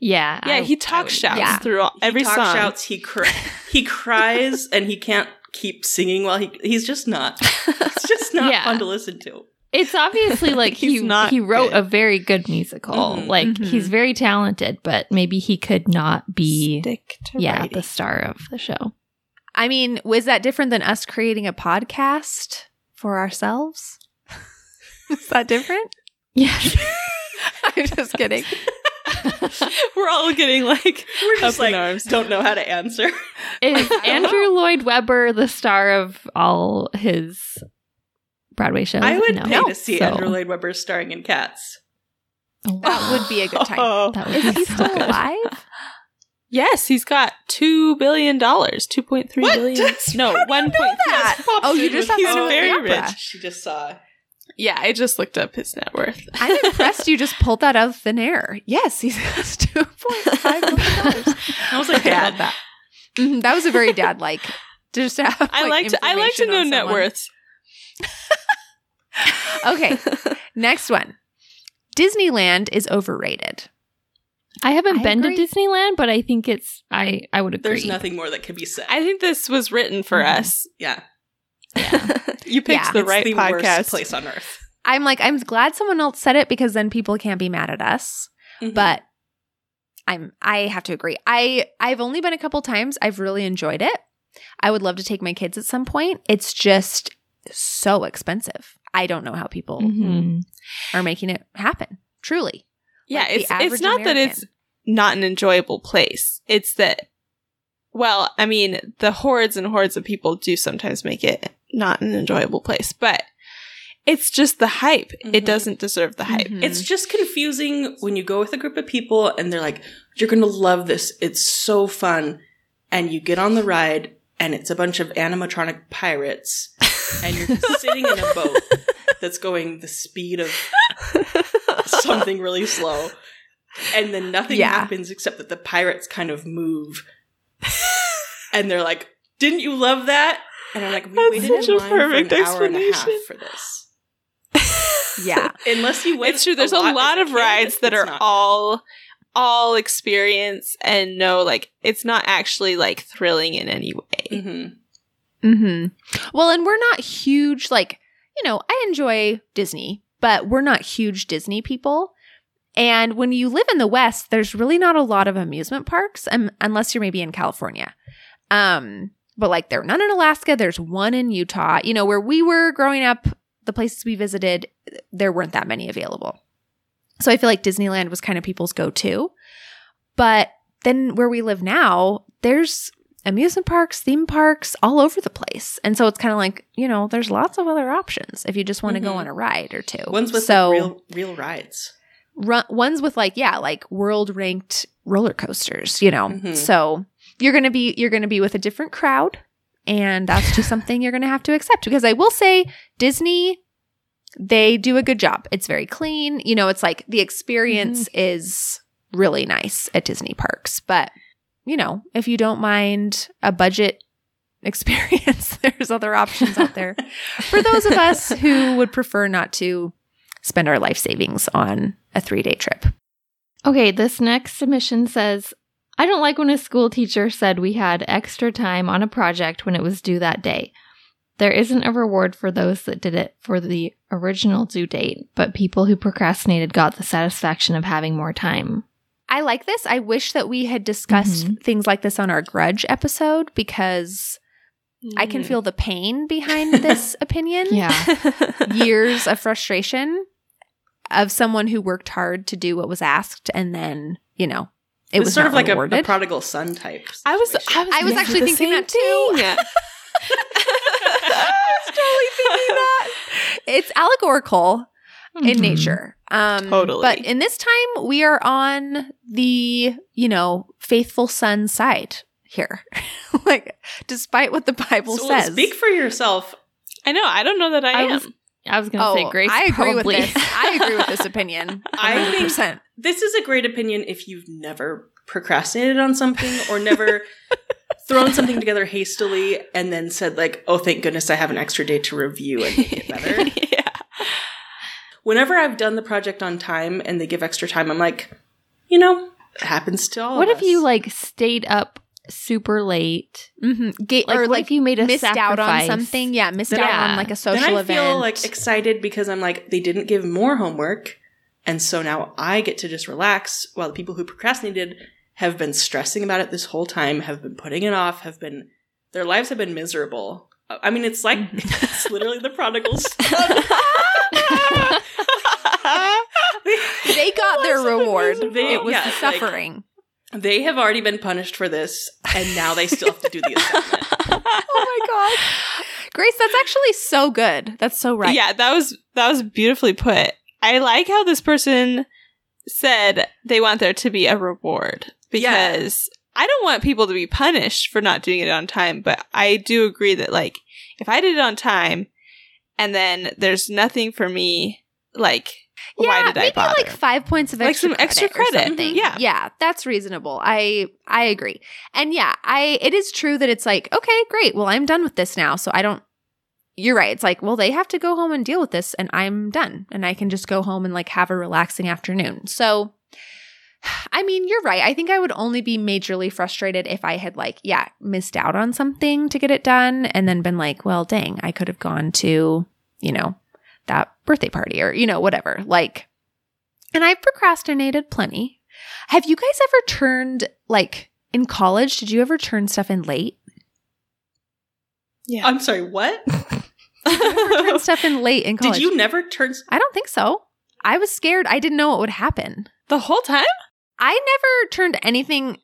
Yeah, yeah, I- he talks would- shouts yeah. through all, every he talk song. shouts. He cr- he cries and he can't keep singing while he he's just not. It's just not Yeah. fun to listen to. It's obviously like He's he not he wrote good. a very good musical. Mhm. Like Mhm. he's very talented, but maybe he could not be Stick to yeah writing. the star of the show. I mean, was that different than us creating a podcast for ourselves? Is that different? Yeah, I'm just kidding. We're all getting like We're just Up in like arms. don't know how to answer. is Andrew Lloyd Webber the star of all his Broadway shows? I would No. pay to see So- Andrew Lloyd Webber starring in Cats. Oh, That would be a good time. Oh. That would Is be he so still good. alive? Yes, he's got two billion dollars, two point three What? billion. No, How do you know point that? Oh, you just have he's to know very the rich. She just saw. Yeah, I just looked up his net worth. I'm impressed you just pulled that out of thin air. Yes, he has two point five million dollars. I was like, Okay, Dad. love that. Mhm, that was a very dad like. Just to have, I like to I like to know net worths. Okay, next one. Disneyland is overrated. I haven't I been agree. to Disneyland, but I think it's I I would agree. There's nothing more that can be said. I think this was written for Mhm. us. yeah, You picked Yeah. the It's right the podcast. worst place on earth. I'm like, I'm glad someone else said it because then people can't be mad at us. Mhm. But I'm I have to agree. I I've only been a couple times. I've really enjoyed it. I would love to take my kids at some point. It's just so expensive. I don't know how people Mhm. are making it happen. Truly. Yeah, Like the it's it's average not that it's not an enjoyable place. It's that well, I mean, the hordes and hordes of people do sometimes make it not an enjoyable place, but it's just the hype. Mhm. It doesn't deserve the hype. Mhm. It's just confusing when you go with a group of people and they're like, you're going to love this. It's so fun. And you get on the ride and it's a bunch of animatronic pirates and you're sitting in a boat that's going the speed of something really slow. And then nothing Yeah. happens except that the pirates kind of move. and they're like, didn't you love that? And I'm like, we That's waited such in a line for an perfect hour and a half explanation. for this. Yeah. Unless you went it's true. There's a lot, as of rides that are not. all all experience and no, like, it's not actually like thrilling in any way. Mm-hmm. Mm-hmm. Well, and we're not huge, like, you know, I enjoy Disney, but we're not huge Disney people. And when you live in the West, there's really not a lot of amusement parks um, unless you're maybe in California. Um, but like there are none in Alaska, there's one in Utah. You know, where we were growing up, the places we visited, there weren't that many available. So I feel like Disneyland was kind of people's go-to. But then where we live now, there's amusement parks, theme parks all over the place. And so it's kind of like, you know, there's lots of other options if you just want to go Mhm. on a ride or two. Ones with so like, real real rides. run, ones with like yeah like world ranked roller coasters you know Mhm. so you're gonna be you're gonna be with a different crowd and that's just something you're gonna have to accept because i will say disney they do a good job it's very clean you know it's like the experience is really nice at disney parks but you know if you don't mind a budget experience there's other options out there for those of us who would prefer not to spend our life savings on a three day trip. Okay, this next submission says I don't like when a school teacher said we had extra time on a project when it was due that day. There isn't a reward for those that did it for the original due date, but people who procrastinated got the satisfaction of having more time. I like this. I wish that we had discussed Mhm. things like this on our grudge episode because I can feel the pain behind this opinion. Yeah. Years of frustration of someone who worked hard to do what was asked and then, you know, it It's was sort not of like a, a prodigal son type. I was. I was, I was actually the thinking same that too. thing. I was totally thinking that. It's allegorical in Mhm. nature. Um, Totally. But in this time, we are on the, you know, faithful son side here. like, despite what the Bible So, says. Speak for yourself. I know. I don't know that I, I am. was- I was going to oh, say Grace. I agree probably. with this. I agree with this opinion. I think- 100%. This is a great opinion if you've never procrastinated on something or never thrown something together hastily and then said like, "Oh, thank goodness I have an extra day to review and make it better." yeah. Whenever I've done the project on time and they give extra time, I'm like, you know, it happens to all. what of if you like stayed up super late? Mm-hmm. Ga- Like, or what like if you made a missed out on something. Yeah, missed Then out I- on like a social then I event. feel like excited because I'm like, they didn't give more homework, and so now I get to just relax while the people who procrastinated have been stressing about it this whole time, have been putting it off, have been their lives have been miserable. I mean, it's like it's literally the prodigals. they got their reward. They- it was yeah, the like- suffering. they have already been punished for this, and now they still have to do the assignment. oh my god. Grace, that's actually so good. That's so right. Yeah, that was that was beautifully put. I like how this person said they want there to be a reward Yeah. because I don't want people to be punished for not doing it on time, but I do agree that like if I did it on time and then there's nothing for me, like why did I maybe bother? like five points of Like extra some credit extra credit. something. Yeah. yeah, that's reasonable. I I agree, and yeah, I it is true that it's like okay, great. Well, I'm done with this now, so I don't. You're right. It's like well, they have to go home and deal with this, and I'm done, and I can just go home and like have a relaxing afternoon. So. I mean, you're right. I think I would only be majorly frustrated if I had like, yeah, missed out on something to get it done and then been like, well, dang, I could have gone to, you know, that birthday party or, you know, whatever. Like, and I've procrastinated plenty. Have you guys ever turned, like, in college, did you ever turn stuff in late? yeah. I'm sorry, what? Turn stuff in late in college? Did you never turn? I don't think so. I was scared. I didn't know what would happen. the whole time? I never turned anything.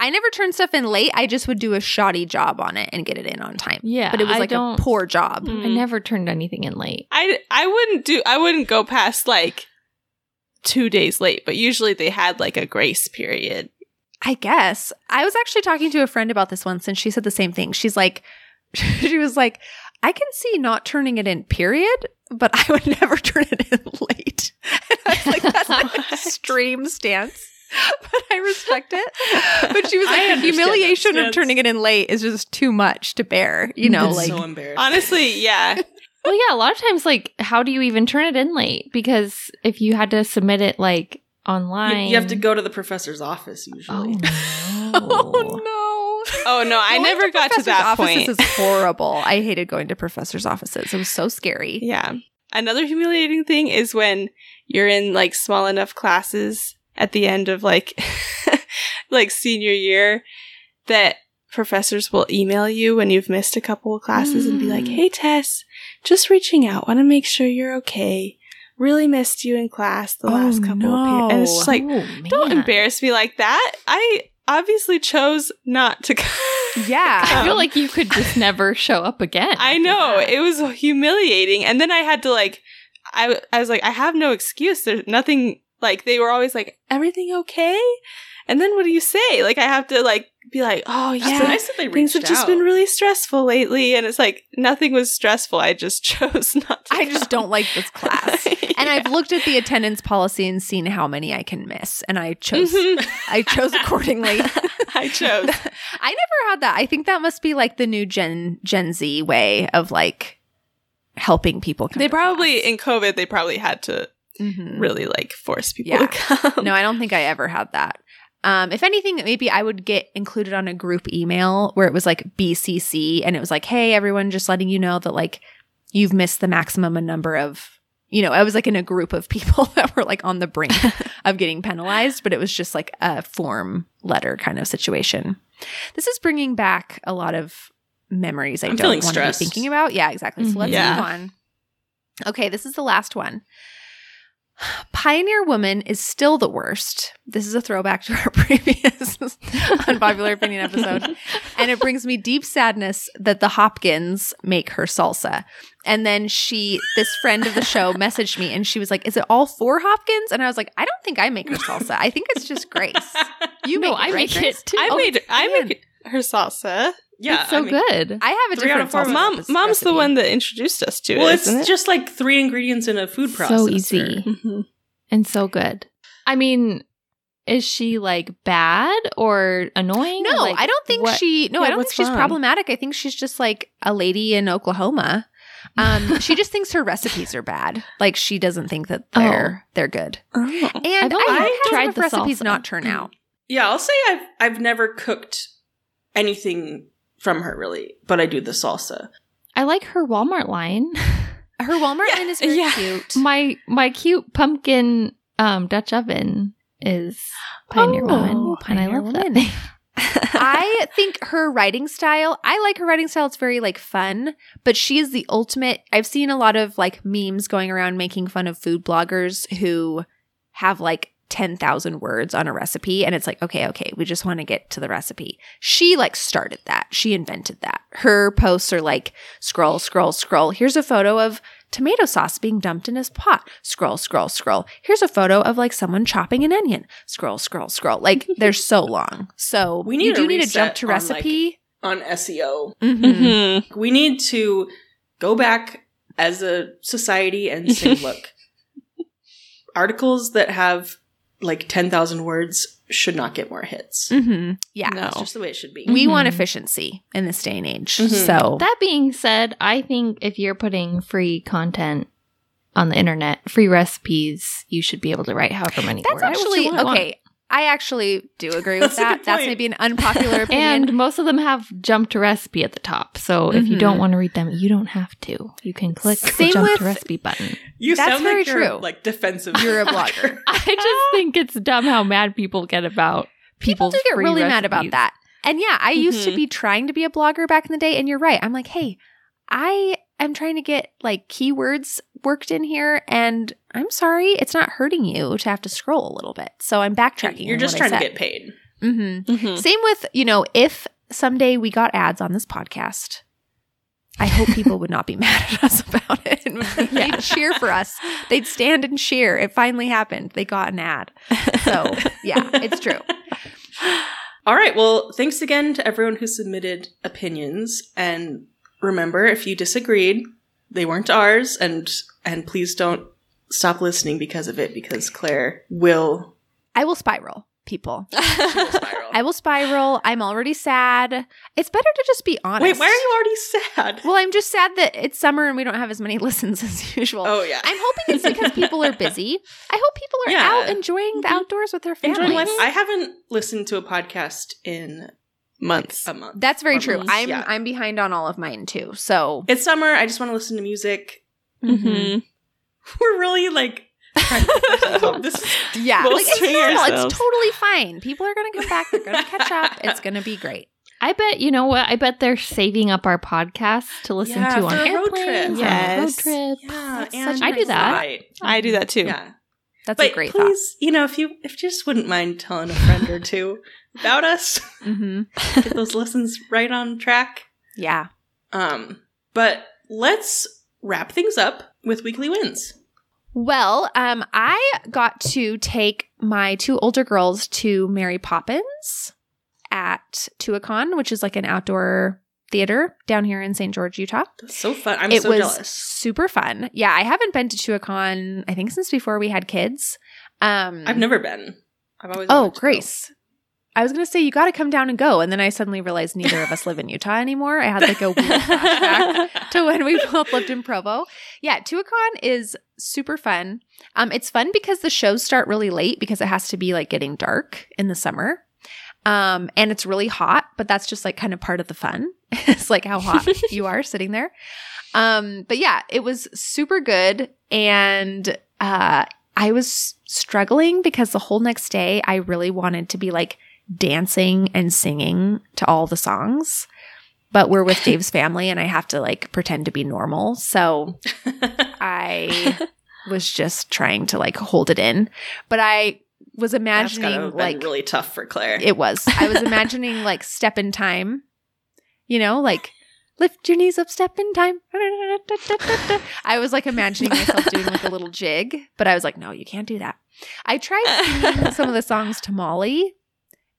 I never turned stuff in late. I just would do a shoddy job on it and get it in on time. Yeah, but it was I like a poor job. Mm. I never turned anything in late. I I wouldn't do I wouldn't go past like 2 days late, but usually they had like a grace period. I guess. I was actually talking to a friend about this once and she said the same thing. She's like, she was like, I can see not turning it in, period, but I would never turn it in late. And I was like, that's an What? extreme stance. But I respect it. But she was like, the understand that humiliation of turning it in late is just too much to bear. You know, It's like, so embarrassing. Honestly, yeah. Well, yeah, a lot of times, like, how do you even turn it in late? Because if you had to submit it like online. you have to go to the professor's office usually. Oh, no. Oh, no. Oh no, I Going never got to professors' that offices point. is horrible. I hated going to professors' offices. It was so scary. Yeah. Another humiliating thing is when you're in like small enough classes at the end of like like senior year that professors will email you when you've missed a couple of classes and be like, Mm. "Hey Tess, just reaching out. Want to make sure you're okay. Really missed you in class the Oh, last couple of periods." And it's just like, Oh, "Don't embarrass me like that." I obviously chose not to come. Yeah. I feel like you could just never show up again. I know it was humiliating, and then I had to like, I I was like, I have no excuse. There's nothing like they were always like, everything okay, and then what do you say? Like I have to like be like, oh It's yeah, nice that they things have just out. been really stressful lately, and it's like nothing was stressful. I just chose not to. I just don't like this class. And I've looked at the attendance policy and seen how many I can miss, and I chose. Mhm. I chose accordingly. I chose. I never had that. I think that must be like the new Gen Gen Z way of like helping people. Come They probably class. in COVID they probably had to Mhm. really like force people Yeah. to come. No, I don't think I ever had that. Um, if anything, maybe I would get included on a group email where it was like BCC and it was like, hey, everyone, just letting you know that like you've missed the maximum number of, you know, I was like in a group of people that were like on the brink of getting penalized, but it was just like a form letter kind of situation. This is bringing back a lot of memories I I'm don't want to be thinking about. Yeah, exactly. So let's Yeah. move on. Okay, this is the last one. Pioneer Woman is still the worst. This is a throwback to our previous unpopular opinion episode. And it brings me deep sadness that the Hopkins make her salsa. And then she, this friend of the show, messaged me and she was like, Is it all for Hopkins? And I was like, I don't think I make her salsa. I think it's just Grace. You No, make I right, make Grace? it too. I Oh, made I make her salsa. Yeah, it's so I mean- good. I have a Three out different of four salsa Mom, recipe. mom's the one that introduced us to Well, it. Well, it's isn't it? just like three ingredients in a food processor. So easy. Mhm. and so good. I mean, is she like bad or annoying? No, Like, I don't think what- she. No, yeah, I don't think she's wrong? problematic. I think she's just like a lady in Oklahoma. Um, she just thinks her recipes are bad. Like she doesn't think that they're they're good. Oh. And I've I have tried tried the recipes salsa. not turn out. Yeah, I'll say I've I've never cooked anything from her really, but I do the salsa. I like her Walmart line. Her Walmart Yeah, line is very yeah. cute. my my cute pumpkin um Dutch oven is Pioneer Oh, Woman, and I Pioneer love Woman. that. I think her writing style, I like her writing style. It's very like fun, but she is the ultimate. I've seen a lot of like memes going around making fun of food bloggers who have like 10,000 words on a recipe. And it's like, okay, okay, we just want to get to the recipe. She like started that. She invented that. Her posts are like scroll, scroll, scroll. Here's a photo of tomato sauce being dumped in his pot. Scroll, scroll, scroll. Here's a photo of like someone chopping an onion. Scroll, scroll, scroll. Like they're so long. So We need you do need to jump to on, like, recipe. on SEO. Mhm. Mhm. We need to go back as a society and say, look, articles that have like 10,000 words should not get more hits. Mhm. Yeah. No. That's just the way it should be. We want Mhm. efficiency in this day and age. Mhm. So That being said, I think if you're putting free content on the internet, free recipes, you should be able to write however many that's words. actually okay. I actually do agree with that. That's maybe an unpopular opinion. And most of them have jump to recipe at the top. So if you don't want to read them, you don't have to. You can click Same the jump with- to recipe button. You That's sound very like you're true. like defensive. You're a blogger. I just think it's dumb how mad people get about People people's do get free really mad about that. And yeah, I used to Mhm. be trying to be a blogger back in the day. And you're right. I'm like, hey, I am trying to get like keywords worked in here. And I'm sorry, it's not hurting you to have to scroll a little bit. So I'm backtracking. You're just trying to get paid. Mm-hmm. Mm-hmm. Same with, you know, if someday we got ads on this podcast, I hope people would not be mad at us about it. They'd cheer for us. They'd stand and cheer. It finally happened. They got an ad. So, yeah, it's true. All right. Well, thanks again to everyone who submitted opinions. And remember, if you disagreed, they weren't ours. And and please don't stop listening because of it, because Claire will I will spiral, people. spiral. I I will spiral. I'm already sad. It's better to just be honest. Wait, why are you already sad? Well, I'm just sad that it's summer and we don't have as many listens as usual. Oh yeah. I'm hoping it's because people are busy. I hope people are Yeah. out enjoying the Mhm. outdoors with their families. Enjoying life. I haven't listened to a podcast in Months. a month. That's very Or true. months, I'm yeah. I'm behind on all of mine too. So It's summer. I just want to listen to music. Mm-hmm. We're really like trying to pick ourselves. This yeah, like it's normal. ourselves. It's totally fine. People are gonna come back. They're gonna catch up. It's gonna be great. I bet you know what? I bet they're saving up our podcasts to listen Yeah, to on for a road airplanes, trip. on road Yes. trips. yeah, and I do that. Right. I do that too. Yeah, That's but a great please, you know, if you if you just wouldn't mind telling a friend or two about us, thought. hmm get those lessons right on track. Yeah. Um, but let's wrap things up with weekly wins. Well, um, I got to take my two older girls to Mary Poppins at Tuacahn, which is like an outdoor theater down here in St. George, Utah. That's so fun. I'm it so was jealous. super fun. Yeah, I haven't been to Tuacahn, I think, since before we had kids. Um, I've never been. I've always Oh, go. Grace. I was going to say, you got to come down and go. And then I suddenly realized neither of us live in Utah anymore. I had like a weird flashback to when we both lived in Provo. Yeah, Tuacahn is super fun. Um, it's fun because the shows start really late because it has to be like getting dark in the summer. Um, and it's really hot, but that's just like kind of part of the fun. it's like how hot you are sitting there. Um, but yeah, it was super good. And uh I was struggling because the whole next day I really wanted to be like dancing and singing to all the songs. But we're with Dave's family and I have to like pretend to be normal. So I was just trying to like hold it in. But I was imagining like really tough for Claire. it was. I was imagining like step in time, you know, like lift your knees up, step in time. I was like imagining myself doing like a little jig, but I was like, no, you can't do that. I tried singing some of the songs to Molly,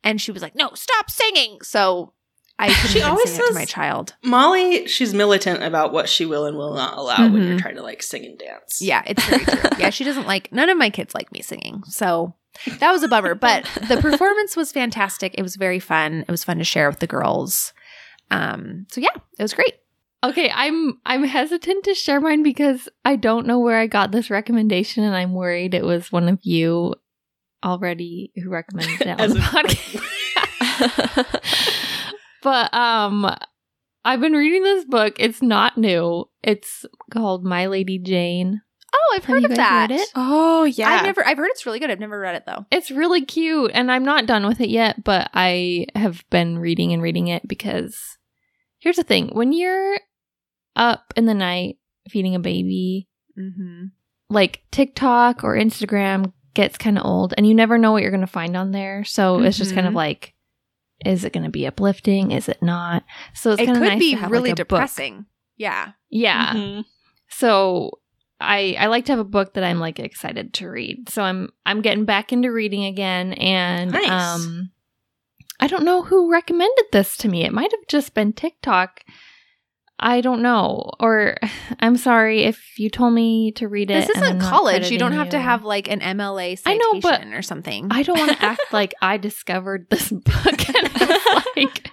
and she was like, no, stop singing. So I She always sing says- my child. Molly, she's militant about what she will and will not allow when you're Mhm. trying to like sing and dance. Yeah, it's very true. Yeah, she doesn't like none of my kids like me singing. So that was a bummer. But the performance was fantastic. It was very fun. It was fun to share with the girls. Um, so yeah, it was great. Okay, I'm I'm hesitant to share mine because I don't know where I got this recommendation, and I'm worried it was one of you already who recommended it on As the a- podcast. but um, I've been reading this book. It's not new. It's called My Lady Jane. Oh, I've heard you of that. read it? Oh yeah. I've never I've heard it's really good. I've never read it though. It's really cute, and I'm not done with it yet, but I have been reading and reading it because here's the thing when you're up in the night feeding a baby, Mm-hmm. like TikTok or Instagram gets kind of old, and you never know what you're going to find on there. So it's just kind of Mhm. like, is it going to be uplifting? Is it not? So it's It could nice be to have, really like, a book. depressing. Yeah. Yeah. Mhm. So I I like to have a book that I'm like excited to read. So I'm I'm getting back into reading again and Nice. um I don't know who recommended this to me. It might have just been TikTok. I don't know. Or I'm sorry if you told me to read it. This isn't college. You don't have to have like an MLA I citation know, but or something. I don't want to act like I discovered this book. And like,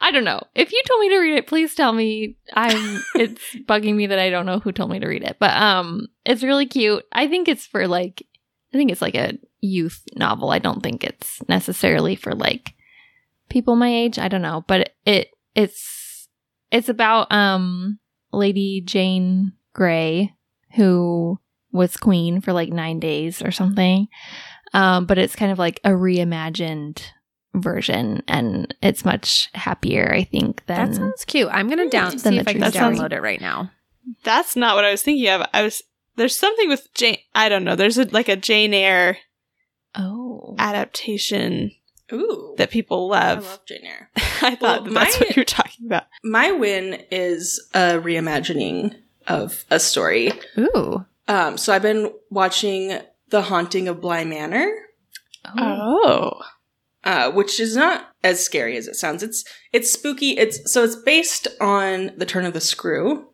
I don't know. If you told me to read it, please tell me. I'm. It's bugging me that I don't know who told me to read it, but um, it's really cute. I think it's for like, I think it's like a youth novel. I don't think it's necessarily for like people my age. I don't know, but it it's it's about um Lady Jane Grey who was queen for like nine days or something. Um, but it's kind of like a reimagined version, and it's much happier, I think, than that sounds cute. I'm gonna down Than see if I can truth story. download it right now. That's not what I was thinking of. I was there's something with Jane. I don't know. There's a, like a Jane Eyre oh. adaptation Ooh. that people love. I love. Jane Eyre. I thought Well, that that's my- what you're talking about. My win is a reimagining of a story. Ooh. Um, so I've been watching The Haunting of Bly Manor, Oh. Oh. uh, which is not as scary as it sounds. It's it's spooky. It's so it's based on The Turn of the Screw,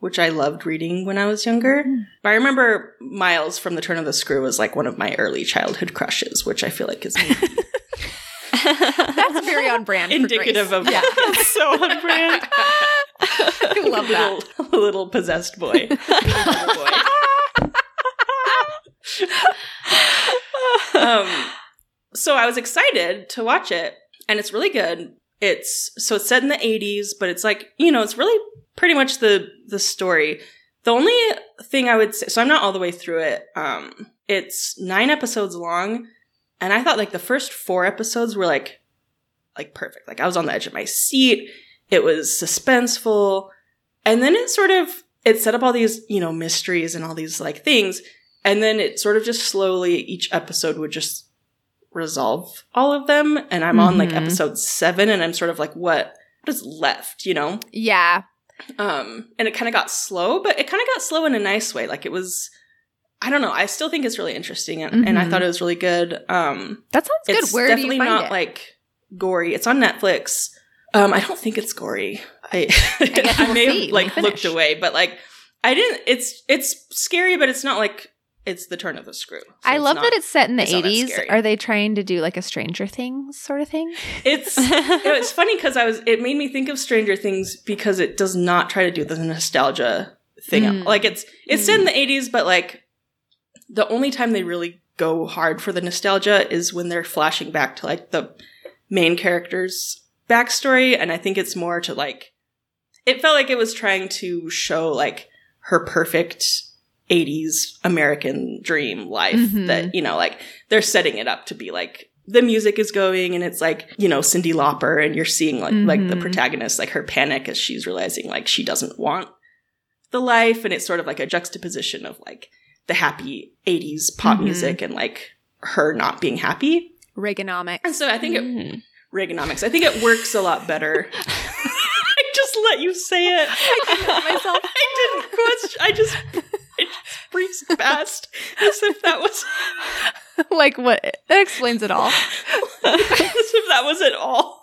which I loved reading when I was younger. But I remember Miles from The Turn of the Screw was like one of my early childhood crushes, which I feel like is very on brand. for Indicative Grace. of yeah. It's so on brand. I love that. little, little possessed boy. Boy. um, so I was excited to watch it, and it's really good. It's so it's set in the '80s, but it's like you know, it's really pretty much the the story. The only thing I would say, so I'm not all the way through it. Um, it's nine episodes long, and I thought like the first four episodes were like, like perfect. Like I was on the edge of my seat. It was suspenseful, and then it sort of it set up all these you know mysteries and all these like things, and then it sort of just slowly each episode would just resolve all of them. And I'm on like Mhm. episode seven, and I'm sort of like, what what is left? You know. Yeah. Um, and it kind of got slow, but it kind of got slow in a nice way. Like it was, I don't know. I still think it's really interesting, and, and I thought it was really good. Um, That sounds good. Where do you definitely find not it? like gory. It's on Netflix. Um, I don't think it's gory. I I, we'll may see have like looked away, but like I didn't. It's it's scary, but it's not like it's the turn of the screw. So I love not- that it's set in the it's 80s. Are they trying to do like a Stranger Things sort of thing? It's it was funny because I was it made me think of Stranger Things because it does not try to do the nostalgia thing. Mm. Like it's it's set in the eighties, but like the only time they really go hard for the nostalgia is when they're flashing back to like the main character's backstory, and I think it's more to like it felt like it was trying to show like her perfect 80s American dream life Mhm. that, you know, like they're setting it up to be like the music is going and it's like, you know, Cyndi Lauper and you're seeing like like the Mhm. protagonist, like her panic as she's realizing like she doesn't want the life and it's sort of like a juxtaposition of like the happy 80s pop Mhm. music and like her not being happy. Reaganomics. And so I think it Mm. Reaganomics. I think it works a lot better. I just let you say it. I couldn't help myself. I didn't question. I just it just breezed past as if that was like what? That explains it all. as if that was at all.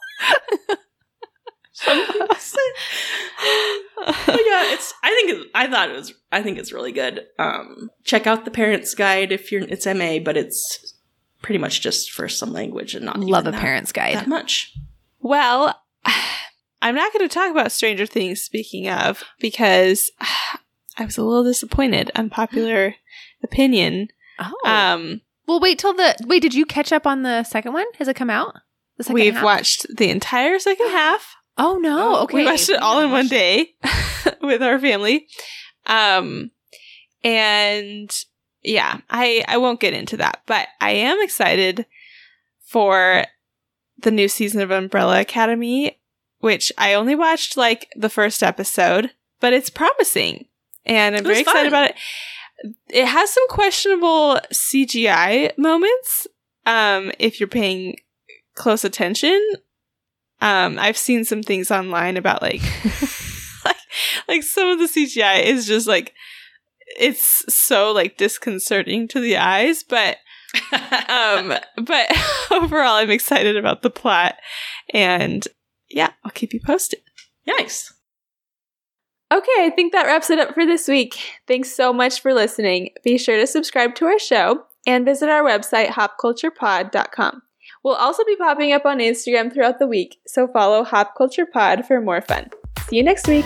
Something to say. But yeah, it's. I think it, I thought it was. I think it's really good. Um, check out the Parents Guide if you're. It's MA, but it's pretty much just for some language and not Love a that- parent's guide. that much. Well, I'm not going to talk about Stranger Things, speaking of, because I was a little disappointed. Unpopular opinion. Oh. Um, well, wait till the wait. Did you catch up on the second one? Has it come out? The second we've half? watched the entire second half. Oh no! Oh, okay, we watched it all in one day with our family. Um, and yeah, I I won't get into that, but I am excited for the new season of Umbrella Academy, which I only watched like the first episode, but it's promising, and I'm very excited fun. about it. It has some questionable CGI moments. Um, if you're paying close attention, um, I've seen some things online about like, like, like some of the CGI is just like, it's so like disconcerting to the eyes, but um, but overall, I'm excited about the plot, and yeah, I'll keep you posted. nice. Okay, I think that wraps it up for this week. Thanks so much for listening. Be sure to subscribe to our show and visit our website, hopculturepod.com. We'll also be popping up on Instagram throughout the week, so follow Hop Culture Pod for more fun. See you next week.